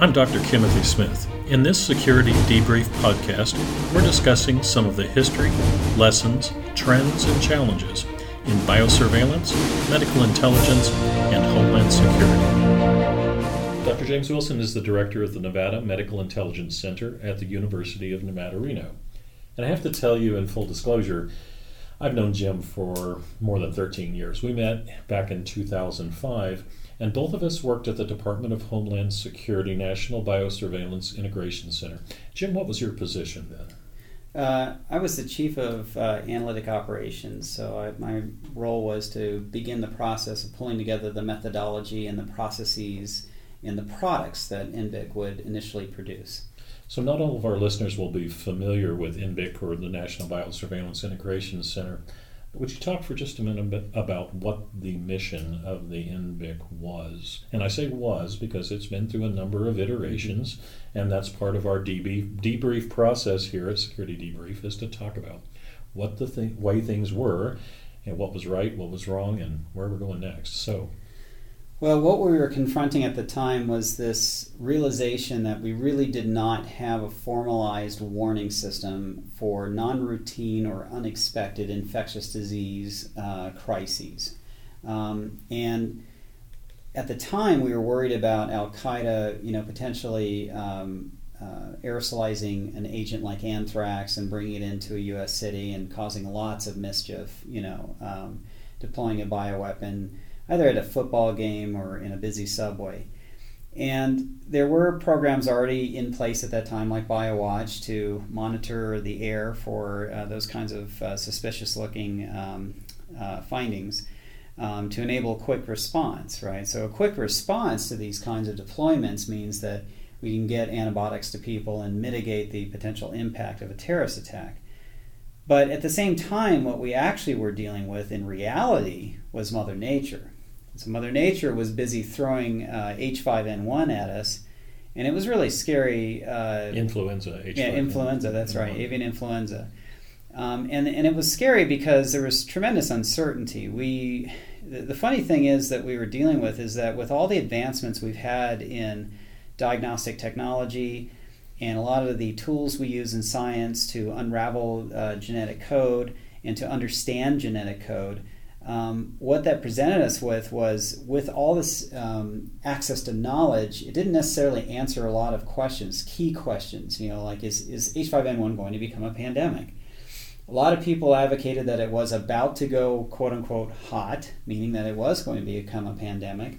I'm Dr. Timothy Smith. In this Security Debrief podcast, we're discussing some of the history, lessons, trends, and challenges in biosurveillance, medical intelligence, and homeland security. Dr. James Wilson is the director of the Nevada Medical Intelligence Center at the University of Nevada, Reno. And I have to tell you, in full disclosure, I've known Jim for more than 13 years. We met back in 2005 and both of us worked at the Department of Homeland Security National Biosurveillance Integration Center. Jim, what was your position then? Uh, I was the chief of uh, analytic operations, so I, my role was to begin the process of pulling together the methodology and the processes and the products that NBIC would initially produce. So, not all of our listeners will be familiar with NBIC or the National Biosurveillance Integration Center. Would you talk for just a minute about what the mission of the NBIC was? And I say was because it's been through a number of iterations, and that's part of our debrief, process here at Security Debrief is to talk about what the th- way things were and what was right, what was wrong, and where we're going next. So, well, what we were confronting at the time was this realization that we really did not have a formalized warning system for non routine or unexpected infectious disease uh, crises. Um, and at the time, we were worried about Al Qaeda, you know, potentially um, uh, aerosolizing an agent like anthrax and bringing it into a U.S. city and causing lots of mischief, you know, um, deploying a bioweapon either at a football game or in a busy subway. And there were programs already in place at that time, like BioWatch, to monitor the air for uh, those kinds of uh, suspicious looking um, uh, findings um, to enable quick response, right? So, a quick response to these kinds of deployments means that we can get antibiotics to people and mitigate the potential impact of a terrorist attack. But at the same time, what we actually were dealing with in reality was Mother Nature. So Mother Nature was busy throwing uh, H5N1 at us, and it was really scary. Uh, influenza. H5N1. Yeah, influenza. That's right, avian influenza. Um, and and it was scary because there was tremendous uncertainty. We the, the funny thing is that we were dealing with is that with all the advancements we've had in diagnostic technology and a lot of the tools we use in science to unravel uh, genetic code and to understand genetic code um, what that presented us with was with all this um, access to knowledge, it didn't necessarily answer a lot of questions, key questions. You know, like is, is H5N1 going to become a pandemic? A lot of people advocated that it was about to go quote unquote hot, meaning that it was going to become a pandemic.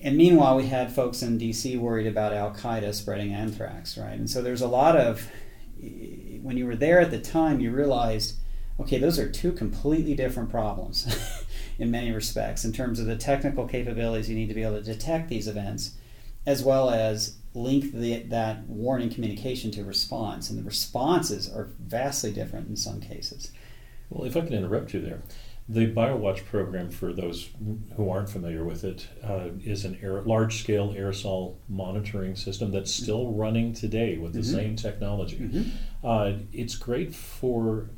And meanwhile, we had folks in DC worried about Al Qaeda spreading anthrax, right? And so there's a lot of, when you were there at the time, you realized okay, those are two completely different problems in many respects in terms of the technical capabilities you need to be able to detect these events, as well as link the, that warning communication to response. And the responses are vastly different in some cases. Well, if I can interrupt you there. The BioWatch program, for those who aren't familiar with it, uh, is an aer- large scale aerosol monitoring system that's still running today with the mm-hmm. same technology. Mm-hmm. Uh, it's great for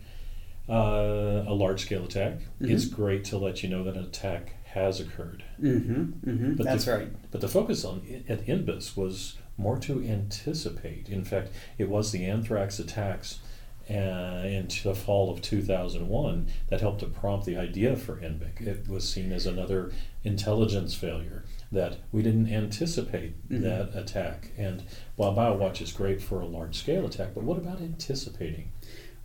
uh, a large scale attack. Mm-hmm. It's great to let you know that an attack has occurred. Mm-hmm. Mm-hmm. But That's the, right. But the focus on at NBIC was more to anticipate. In fact, it was the anthrax attacks uh, in the fall of 2001 that helped to prompt the idea for NBIC. It was seen as another intelligence failure that we didn't anticipate mm-hmm. that attack. And while BioWatch is great for a large scale attack, but what about anticipating?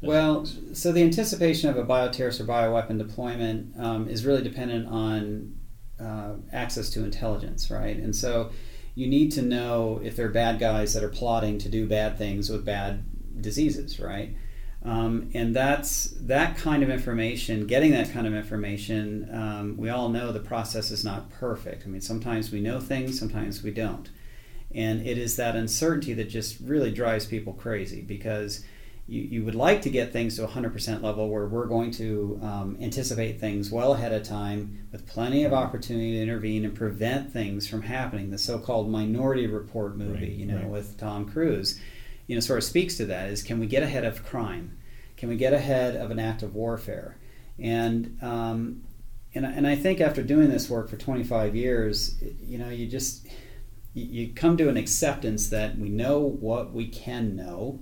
Well, so the anticipation of a bioterrorist or bioweapon deployment um, is really dependent on uh, access to intelligence, right? And so you need to know if there are bad guys that are plotting to do bad things with bad diseases, right? Um, and that's that kind of information, getting that kind of information, um, we all know the process is not perfect. I mean, sometimes we know things, sometimes we don't. And it is that uncertainty that just really drives people crazy because you, you would like to get things to 100% level where we're going to um, anticipate things well ahead of time with plenty of opportunity to intervene and prevent things from happening. The so-called Minority Report movie, right, you know, right. with Tom Cruise, you know, sort of speaks to that. Is can we get ahead of crime? Can we get ahead of an act of warfare? And um, and and I think after doing this work for 25 years, you know, you just you come to an acceptance that we know what we can know,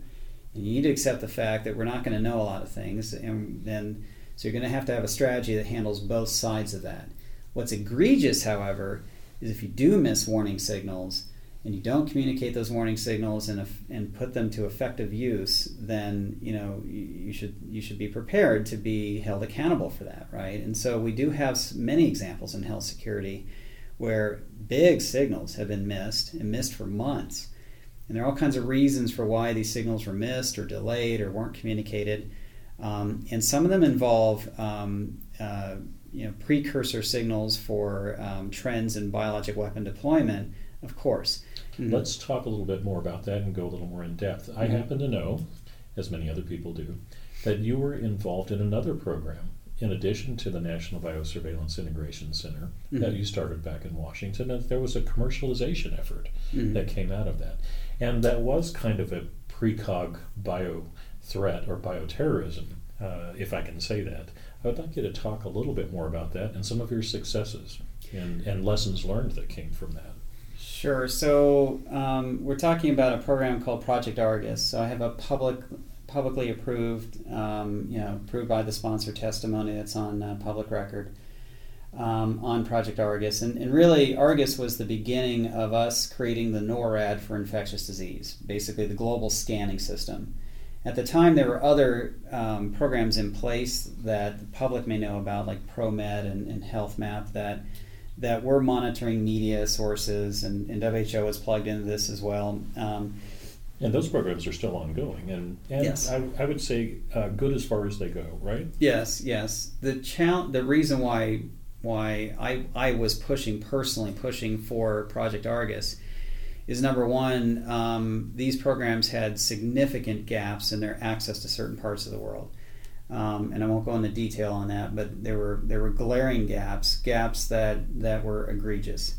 and you need to accept the fact that we're not going to know a lot of things, and then so you're going to have to have a strategy that handles both sides of that. What's egregious, however, is if you do miss warning signals and you don't communicate those warning signals and, and put them to effective use, then you know you, you, should you should be prepared to be held accountable for that, right? And so we do have many examples in health security where big signals have been missed and missed for months, and there are all kinds of reasons for why these signals were missed or delayed or weren't communicated, um, and some of them involve um, uh, you know precursor signals for um, trends in biologic weapon deployment, of course. Mm-hmm. Let's talk a little bit more about that and go a little more in depth. Mm-hmm. I happen to know, as many other people do, that you were involved in another program in addition to the National Biosurveillance Integration Center mm-hmm. that you started back in Washington. And there was a commercialization effort mm-hmm. that came out of that. And that was kind of a precog bio threat or bioterrorism, uh, if I can say that. I would like you to talk a little bit more about that and some of your successes and, and lessons learned that came from that. Sure. So um, we're talking about a program called Project Argus. So I have a public, publicly approved, um, you know, approved by the sponsor testimony that's on uh, public record um, on Project Argus. And, and really, Argus was the beginning of us creating the NORAD for infectious disease, basically the global scanning system. At the time, there were other um, programs in place that the public may know about, like ProMed and, and HealthMap, that that we're monitoring media sources, and, and WHO is plugged into this as well. Um, and those programs are still ongoing, and, and yes. I, I would say uh, good as far as they go, right? Yes, yes. The challenge, the reason why why I, I was pushing personally pushing for Project Argus is number one, um, these programs had significant gaps in their access to certain parts of the world. Um, and I won't go into detail on that, but there were there were glaring gaps, gaps that that were egregious.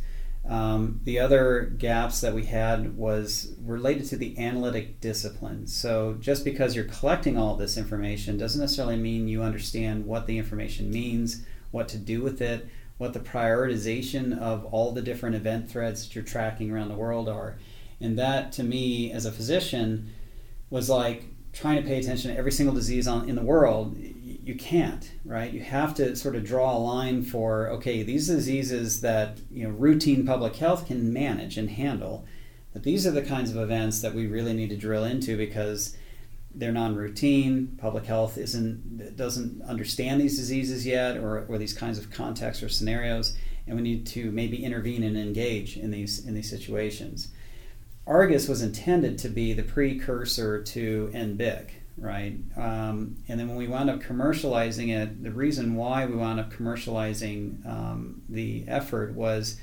Um, the other gaps that we had was related to the analytic discipline. So just because you're collecting all this information doesn't necessarily mean you understand what the information means, what to do with it, what the prioritization of all the different event threads that you're tracking around the world are. And that, to me, as a physician, was like trying to pay attention to every single disease on, in the world, you can't, right? You have to sort of draw a line for okay, these diseases that you know routine public health can manage and handle, but these are the kinds of events that we really need to drill into because they're non-routine. Public health isn't doesn't understand these diseases yet, or, or these kinds of contexts or scenarios, and we need to maybe intervene and engage in these in these situations. Argus was intended to be the precursor to NBIC, right? Um, and then when we wound up commercializing it, the reason why we wound up commercializing um, the effort was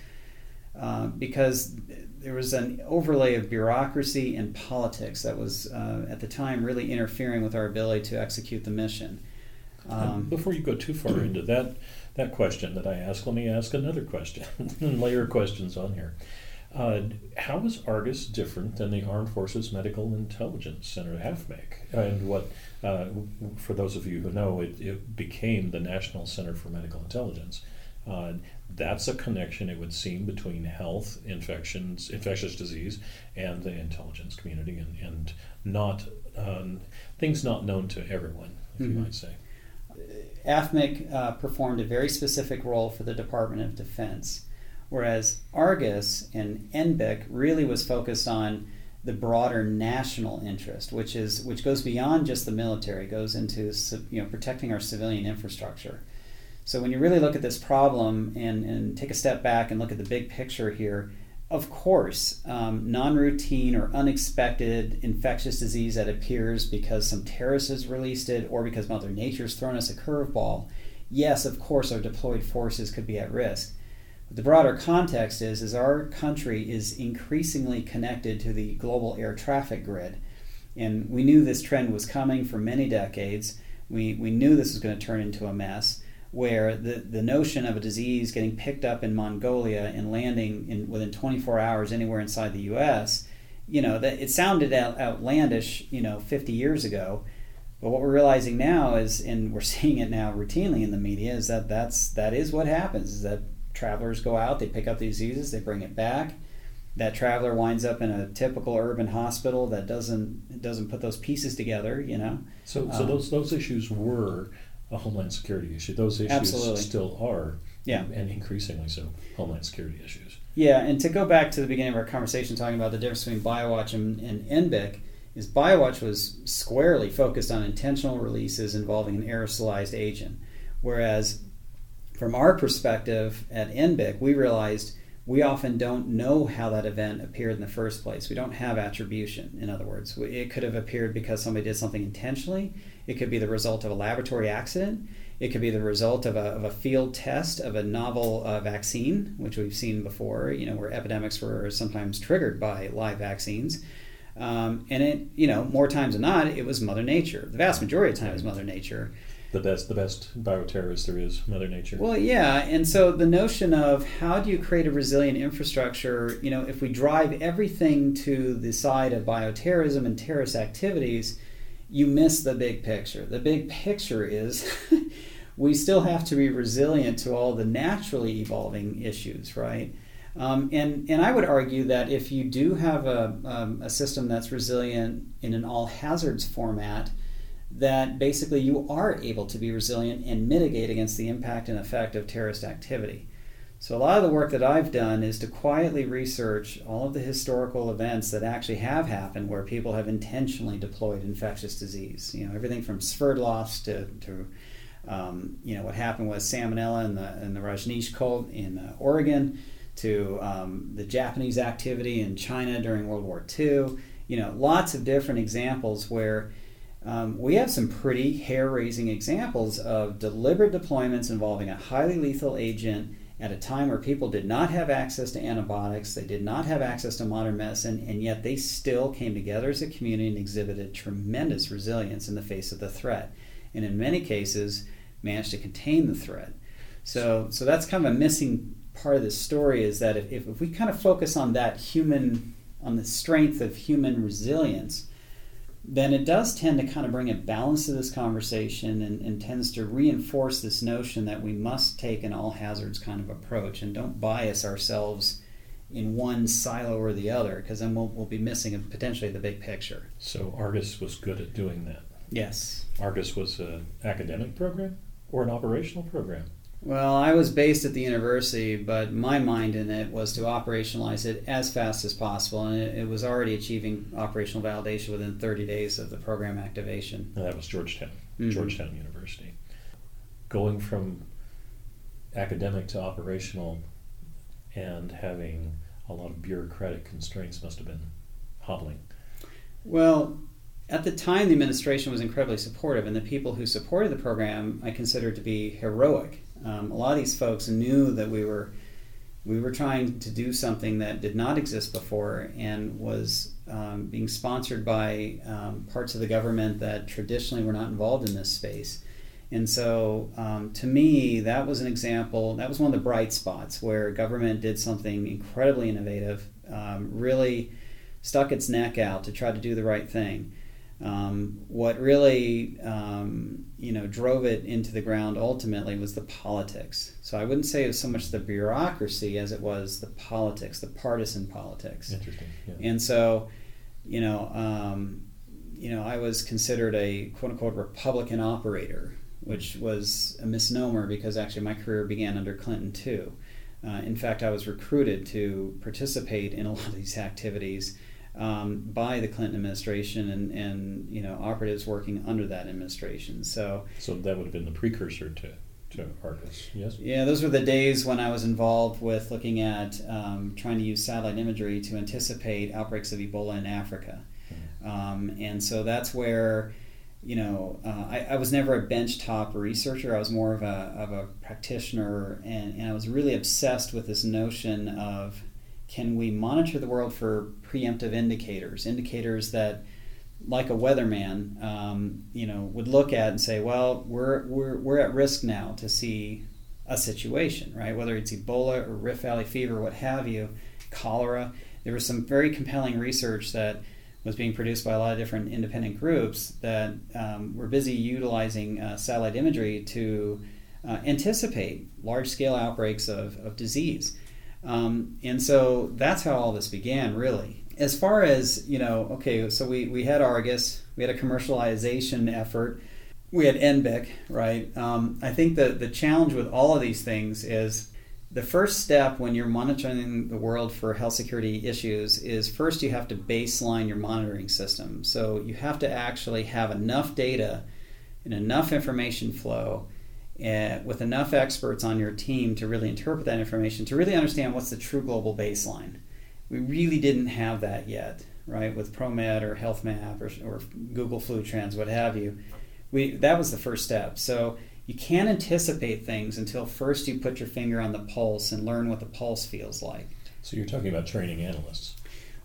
uh, because there was an overlay of bureaucracy and politics that was uh, at the time really interfering with our ability to execute the mission. Um, before you go too far into that that question that I asked, let me ask another question and layer questions on here. Uh, how is Argus different than the Armed Forces Medical Intelligence Center, AFMIC? And what, uh, for those of you who know, it, it, became the National Center for Medical Intelligence. Uh, that's a connection, it would seem, between health, infections, infectious disease, and the intelligence community, and, and not um, things not known to everyone, if mm-hmm. you might say. AFMIC uh, performed a very specific role for the Department of Defense Whereas Argus and NBIC really was focused on the broader national interest, which is which goes beyond just the military, goes into you know protecting our civilian infrastructure. So when you really look at this problem and, and take a step back and look at the big picture here, of course, um, non-routine or unexpected infectious disease that appears because some terrorist has released it or because Mother Nature's thrown us a curveball, yes, of course, our deployed forces could be at risk. But The broader context is, is our country is increasingly connected to the global air traffic grid. And we knew this trend was coming for many decades. We, we knew this was going to turn into a mess where the, the notion of a disease getting picked up in Mongolia and landing in, within 24 hours anywhere inside the US, you know, that it sounded out, outlandish, you know, 50 years ago. But what we're realizing now is, and we're seeing it now routinely in the media, is that that's, that is what happens, is that travelers go out, they pick up these diseases, they bring it back. that traveler winds up in a typical urban hospital that doesn't doesn't put those pieces together. You know. So so um, those those issues were a homeland security issue. Those issues absolutely. still are. Yeah. And increasingly so, homeland security issues. Yeah, and to go back to the beginning of our conversation talking about the difference between BioWatch and, and NBIC, is BioWatch was squarely focused on intentional releases involving an aerosolized agent. Whereas from our perspective at NBIC, we realized we often don't know how that event appeared in the first place. We don't have attribution, in other words. It could have appeared because somebody did something intentionally, it could be the result of a laboratory accident, it could be the result of a, of a field test of a novel uh, vaccine, which we've seen before, you know, where epidemics were sometimes triggered by live vaccines. Um, and it, you know, more times than not, it was Mother Nature. The vast majority of the time, it was Mother Nature the best the best bioterrorist there is, Mother Nature. Well, yeah, and so the notion of how do you create a resilient infrastructure? You know, if we drive everything to the side of bioterrorism and terrorist activities, you miss the big picture. The big picture is we still have to be resilient to all the naturally evolving issues, right? Um, and, and I would argue that if you do have a, um, a system that's resilient in an all hazards format, that basically you are able to be resilient and mitigate against the impact and effect of terrorist activity. So, a lot of the work that I've done is to quietly research all of the historical events that actually have happened where people have intentionally deployed infectious disease. You know, everything from Sverdlovsk to, to um, you know, what happened with Salmonella and the, in the Rajneesh cult in uh, Oregon, to um, the Japanese activity in China during World War II. You know, lots of different examples where um, we have some pretty hair raising examples of deliberate deployments involving a highly lethal agent at a time where people did not have access to antibiotics, they did not have access to modern medicine, and yet they still came together as a community and exhibited tremendous resilience in the face of the threat. And in many cases, managed to contain the threat. So, so that's kind of a missing part of the story is that if, if we kind of focus on that human, on the strength of human resilience, then it does tend to kind of bring a balance to this conversation and, and, tends to reinforce this notion that we must take an all hazards kind of approach and don't bias ourselves in one silo or the other because then we'll, we'll be missing potentially the big picture. So Argus was good at doing that. Yes. Argus was an academic program or an operational program? Well, I was based at the university, but my mind in it was to operationalize it as fast as possible, and it, it was already achieving operational validation within 30 days of the program activation. And that was Georgetown, mm-hmm. Georgetown University. Going from academic to operational and having a lot of bureaucratic constraints must have been hobbling. Well, at the time, the administration was incredibly supportive, and the people who supported the program I considered to be heroic. Um, a lot of these folks knew that we were we were trying to do something that did not exist before and was um, being sponsored by um, parts of the government that traditionally were not involved in this space. And so, um, to me, that was an example, that was one of the bright spots where government did something incredibly innovative, um, really stuck its neck out to try to do the right thing. Um, what really um, you know drove it into the ground ultimately was the politics. So I wouldn't say it was so much the bureaucracy as it was the politics, the partisan politics. Interesting. Yeah. And so, you know, um, you know, I was considered a quote unquote Republican operator, which was a misnomer because actually my career began under Clinton too. Uh, in fact, I was recruited to participate in a lot of these activities um, by the Clinton administration and, and you know operatives working under that administration. So so that would have been the precursor to to Argus, yes. Yeah, those were the days when I was involved with looking at um, trying to use satellite imagery to anticipate outbreaks of Ebola in Africa, mm-hmm. um, and so that's where. You know, uh, I, I was never a benchtop researcher. I was more of a, of a practitioner, and, and I was really obsessed with this notion of can we monitor the world for preemptive indicators, indicators that, like a weatherman, um, you know, would look at and say, well, we're, we're, we're at risk now to see a situation, right? Whether it's Ebola or Rift Valley fever, what have you, cholera. There was some very compelling research that was being produced by a lot of different independent groups that um, were busy utilizing uh, satellite imagery to uh, anticipate large scale outbreaks of, of disease. Um, and so that's how all this began, really. As far as, you know, okay, so we, we had Argus, we had a commercialization effort, we had NBIC, right? Um, I think the, the challenge with all of these things is the first step when you're monitoring the world for health security issues is first you have to baseline your monitoring system. So you have to actually have enough data and enough information flow uh, with enough experts on your team to really interpret that information, to really understand what's the true global baseline. We really didn't have that yet, right? With ProMed or HealthMap or, or Google Flu Trends, what have you. We, that was the first step. So you can't anticipate things until first you put your finger on the pulse and learn what the pulse feels like. So you're talking about training analysts.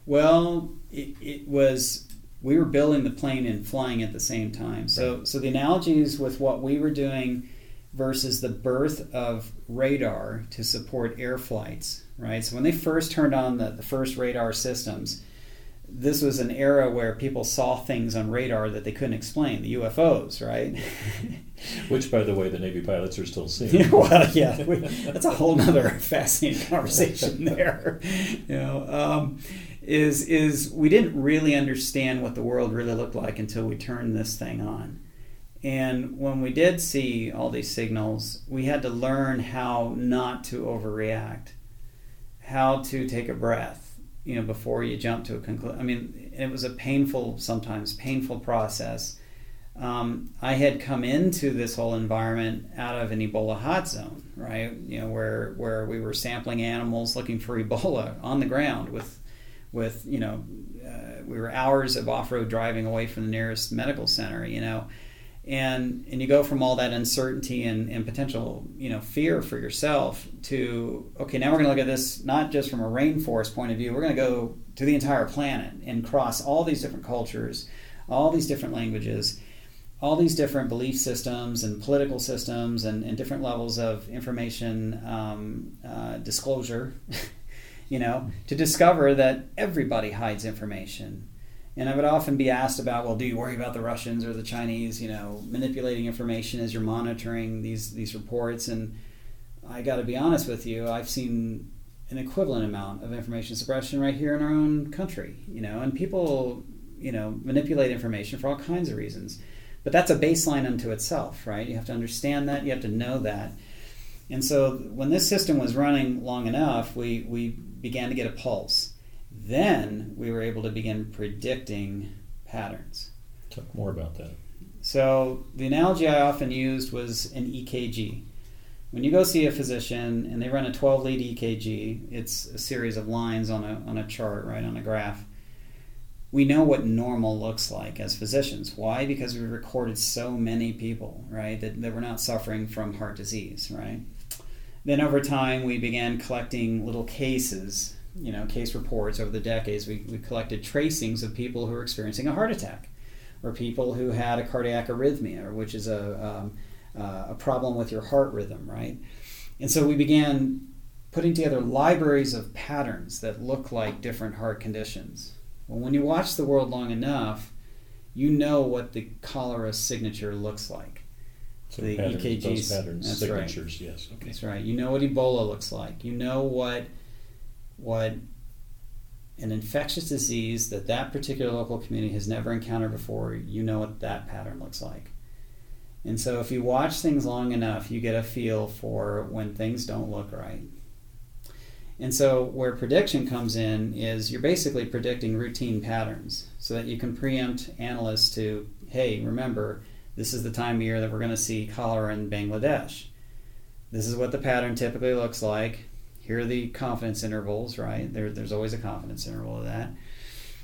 Well, it, it was we were building the plane and flying at the same time. So right. so the analogies with what we were doing versus the birth of radar to support air flights, right? So when they first turned on the, the first radar systems, this was an era where people saw things on radar that they couldn't explain, the UFOs, right? Which, by the way, the Navy pilots are still seeing. well, yeah, we, that's a whole other fascinating conversation there. You know, um, is is we didn't really understand what the world really looked like until we turned this thing on. And when we did see all these signals, we had to learn how not to overreact, how to take a breath, you know, before you jump to a conclusion. I mean, it was a painful, sometimes painful process. Um, I had come into this whole environment out of an Ebola hot zone, right? You know, where where we were sampling animals looking for Ebola on the ground with, with you know, uh, we were hours of off-road driving away from the nearest medical center, you know and and you go from all that uncertainty and, and potential you know fear for yourself to okay now we're going to look at this not just from a rainforest point of view we're going to go to the entire planet and cross all these different cultures all these different languages all these different belief systems and political systems and, and different levels of information um, uh, disclosure you know to discover that everybody hides information and I would often be asked about, well, do you worry about the Russians or the Chinese, you know, manipulating information as you're monitoring these these reports? And I got to be honest with you, I've seen an equivalent amount of information suppression right here in our own country, you know, and people, you know, manipulate information for all kinds of reasons. But that's a baseline unto itself, right? You have to understand that, you have to know that. And so when this system was running long enough, we, we began to get a pulse then we were able to begin predicting patterns. Talk more about that. So, the analogy I often used was an EKG. When you go see a physician and they run a 12 lead EKG, it's a series of lines on a, on a chart, right, on a graph. We know what normal looks like as physicians. Why? Because we recorded so many people, right, that, that were not suffering from heart disease, right? Then over time, we began collecting little cases you know case reports over the decades, we, we collected tracings of people who were experiencing a heart attack, or people who had a cardiac arrhythmia, which is a um, uh, a problem with your heart rhythm, right? And so we began putting together libraries of patterns that look like different heart conditions. Well, when you watch the world long enough, you know what the cholera signature looks like. So the pattern, EKGs, patterns, signatures, right. yes. Okay. That's right. You know what Ebola looks like. You know what what an infectious disease that that particular local community has never encountered before, you know what that pattern looks like. And so if you watch things long enough, you get a feel for when things don't look right. And so where prediction comes in is you're basically predicting routine patterns so that you can preempt analysts to, hey, remember, this is the time of year that we're going to see cholera in Bangladesh. This is what the pattern typically looks like here are the confidence intervals, right? There, there's always a confidence interval of that.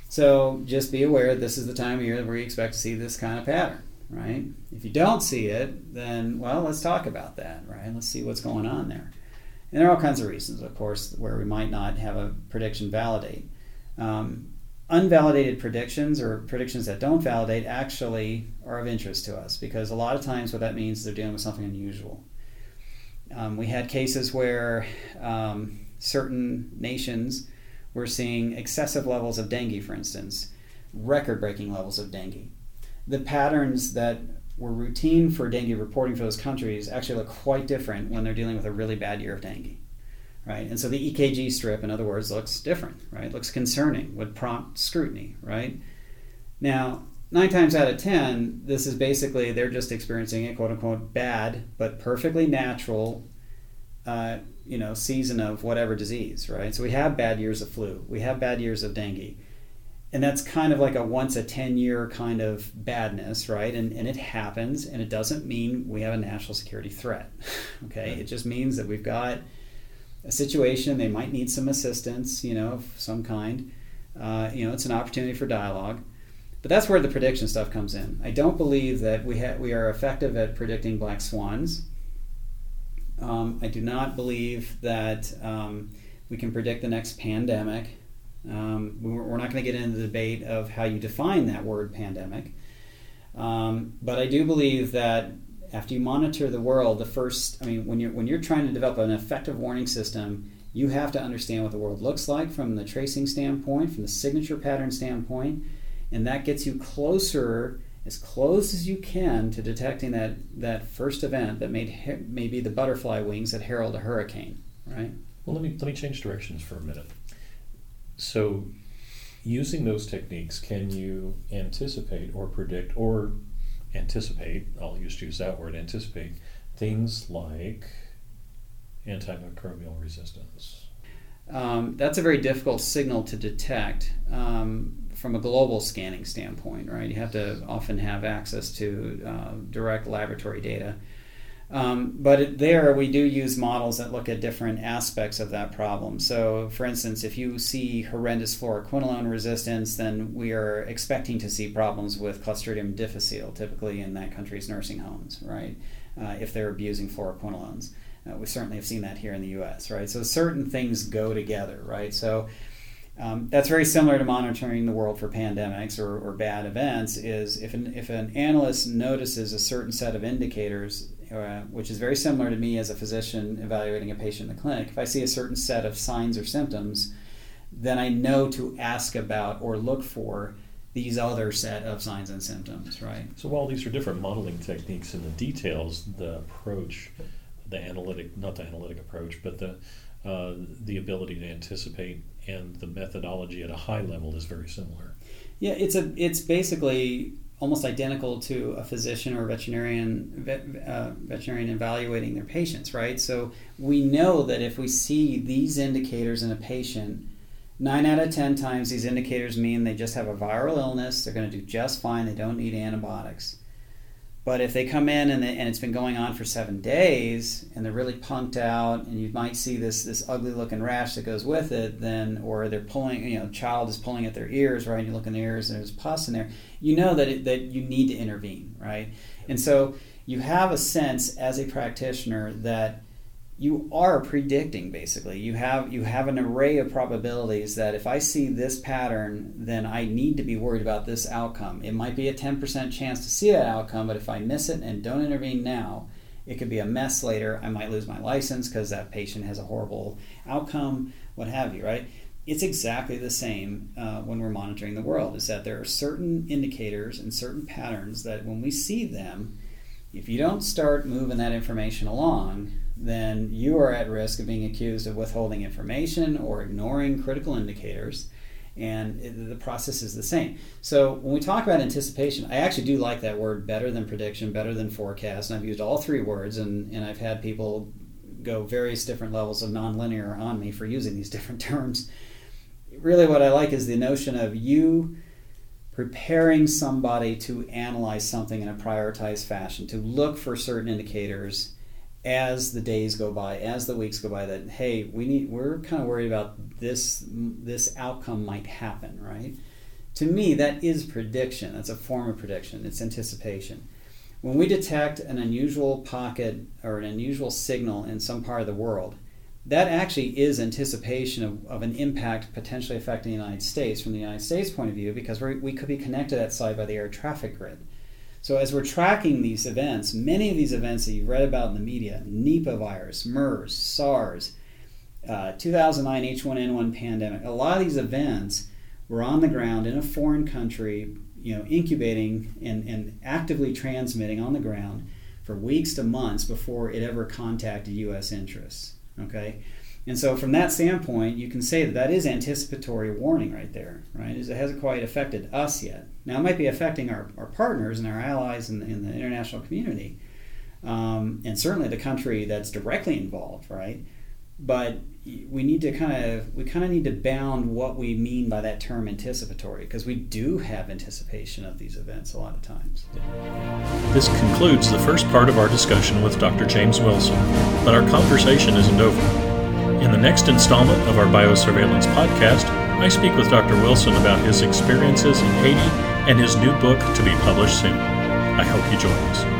So just be aware this is the time of year where you expect to see this kind of pattern, right? If you don't see it, then, well, let's talk about that, right? Let's see what's going on there. And there are all kinds of reasons, of course, where we might not have a prediction validate. Um, unvalidated predictions or predictions that don't validate actually are of interest to us because a lot of times what that means is they're dealing with something unusual. Um, we had cases where um, certain nations were seeing excessive levels of dengue, for instance, record breaking levels of dengue. The patterns that were routine for dengue reporting for those countries actually look quite different when they're dealing with a really bad year of dengue. right? And so the EKG strip, in other words, looks different, right? Looks concerning, would prompt scrutiny, right? Now, nine times out of ten, this is basically they're just experiencing a quote unquote bad but perfectly natural, uh, you know, season of whatever disease, right? So we have bad years of flu, we have bad years of dengue, and that's kind of like a once a 10 year kind of badness, right? And, and it happens, and it doesn't mean we have a national security threat, okay? It just means that we've got a situation, they might need some assistance, you know, of some kind. Uh, you know, it's an opportunity for dialogue. But that's where the prediction stuff comes in. I don't believe that we, ha- we are effective at predicting black swans. Um, I do not believe that um, we can predict the next pandemic. Um, we're, not going to get into the debate of how you define that word pandemic. Um, but I do believe that after you monitor the world, the first, I mean, when you're, when you're trying to develop an effective warning system, you have to understand what the world looks like from the tracing standpoint, from the signature pattern standpoint and that gets you closer as close as you can to detecting that, that first event that made maybe the butterfly wings that herald a hurricane, right? Well, let me let me change directions for a minute. So, using those techniques, can you anticipate or predict or anticipate? I'll just use that word, anticipate things like antimicrobial resistance. Um, that's a very difficult signal to detect. Um, from a global scanning standpoint, right? You have to often have access to uh, direct laboratory data. Um, but there, we do use models that look at different aspects of that problem. So, for instance, if you see horrendous fluoroquinolone resistance, then we are expecting to see problems with Clostridium difficile, typically in that country's nursing homes, right? Uh, if they're abusing fluoroquinolones. Uh, we certainly have seen that here in the U.S., right? So certain things go together, right? So um, that's very similar to monitoring the world for pandemics or, or bad events. Is if an, if an analyst notices a certain set of indicators, uh, which is very similar to me as a physician evaluating a patient in the clinic, if I see a certain set of signs or symptoms, then I know to ask about or look for these other set of signs and symptoms, right? So while these are different modeling techniques in the details, the approach, the analytic, not the analytic approach, but the uh, the ability to anticipate and the methodology at a high level is very similar. Yeah, it's a it's basically almost identical to a physician or a veterinarian vet, uh, veterinarian evaluating their patients, right? So we know that if we see these indicators in a patient, nine out of ten times these indicators mean they just have a viral illness. They're going to do just fine. They don't need antibiotics. But if they come in and, they, and it's been going on for seven days and they're really punked out and you might see this this ugly looking rash that goes with it, then or they're pulling, you know, child is pulling at their ears, right? And you look in the ears and there's pus in there. You know that it, that you need to intervene, right? And so you have a sense as a practitioner that you are predicting basically. You have you have an array of probabilities that if i see this pattern then i need to be worried about this outcome. It might be a 10% chance to see that outcome but if i miss it and don't intervene now it could be a mess later. I might lose my license because that patient has a horrible outcome what have you right? It's exactly the same uh, when we're monitoring the world is that there are certain indicators and certain patterns that when we see them if you don't start moving that information along then you are at risk of being accused of withholding information or ignoring critical indicators. And it, the process is the same. So when we talk about anticipation, I actually do like that word better than prediction, better than forecast. And I've used all three words, and, and I've had people go various different levels of nonlinear on me for using these different terms. Really, what I like is the notion of you preparing somebody to analyze something in a prioritized fashion, to look for certain indicators as the days go by, as the weeks go by, that hey, we need we're kind of worried about this this outcome might happen, right? To me, that is prediction. That's a form of prediction. It's anticipation. When we detect an unusual pocket or an unusual signal in some part of the world, that actually is anticipation of, of an impact potentially affecting the United States from the United States point of view because we could be connected that site by the air traffic grid. So, as we're tracking these events, many of these events that you've read about in the media Nipah virus, MERS, SARS, uh, 2009 H1N1 pandemic a lot of these events were on the ground in a foreign country, you know, incubating and, and actively transmitting on the ground for weeks to months before it ever contacted U.S. interests. Okay? And so, from that standpoint, you can say that that is anticipatory warning right there, right? It hasn't quite affected us yet. Now, it might be affecting our, our partners and our allies in the, in the international community, um, and certainly the country that's directly involved, right? But we need to kind of we kind of need to bound what we mean by that term anticipatory because we do have anticipation of these events a lot of times. This concludes the first part of our discussion with Dr. James Wilson, but our conversation isn't over. In the next installment of our biosurveillance podcast, I speak with Dr. Wilson about his experiences in Haiti and his new book to be published soon. I hope you join us.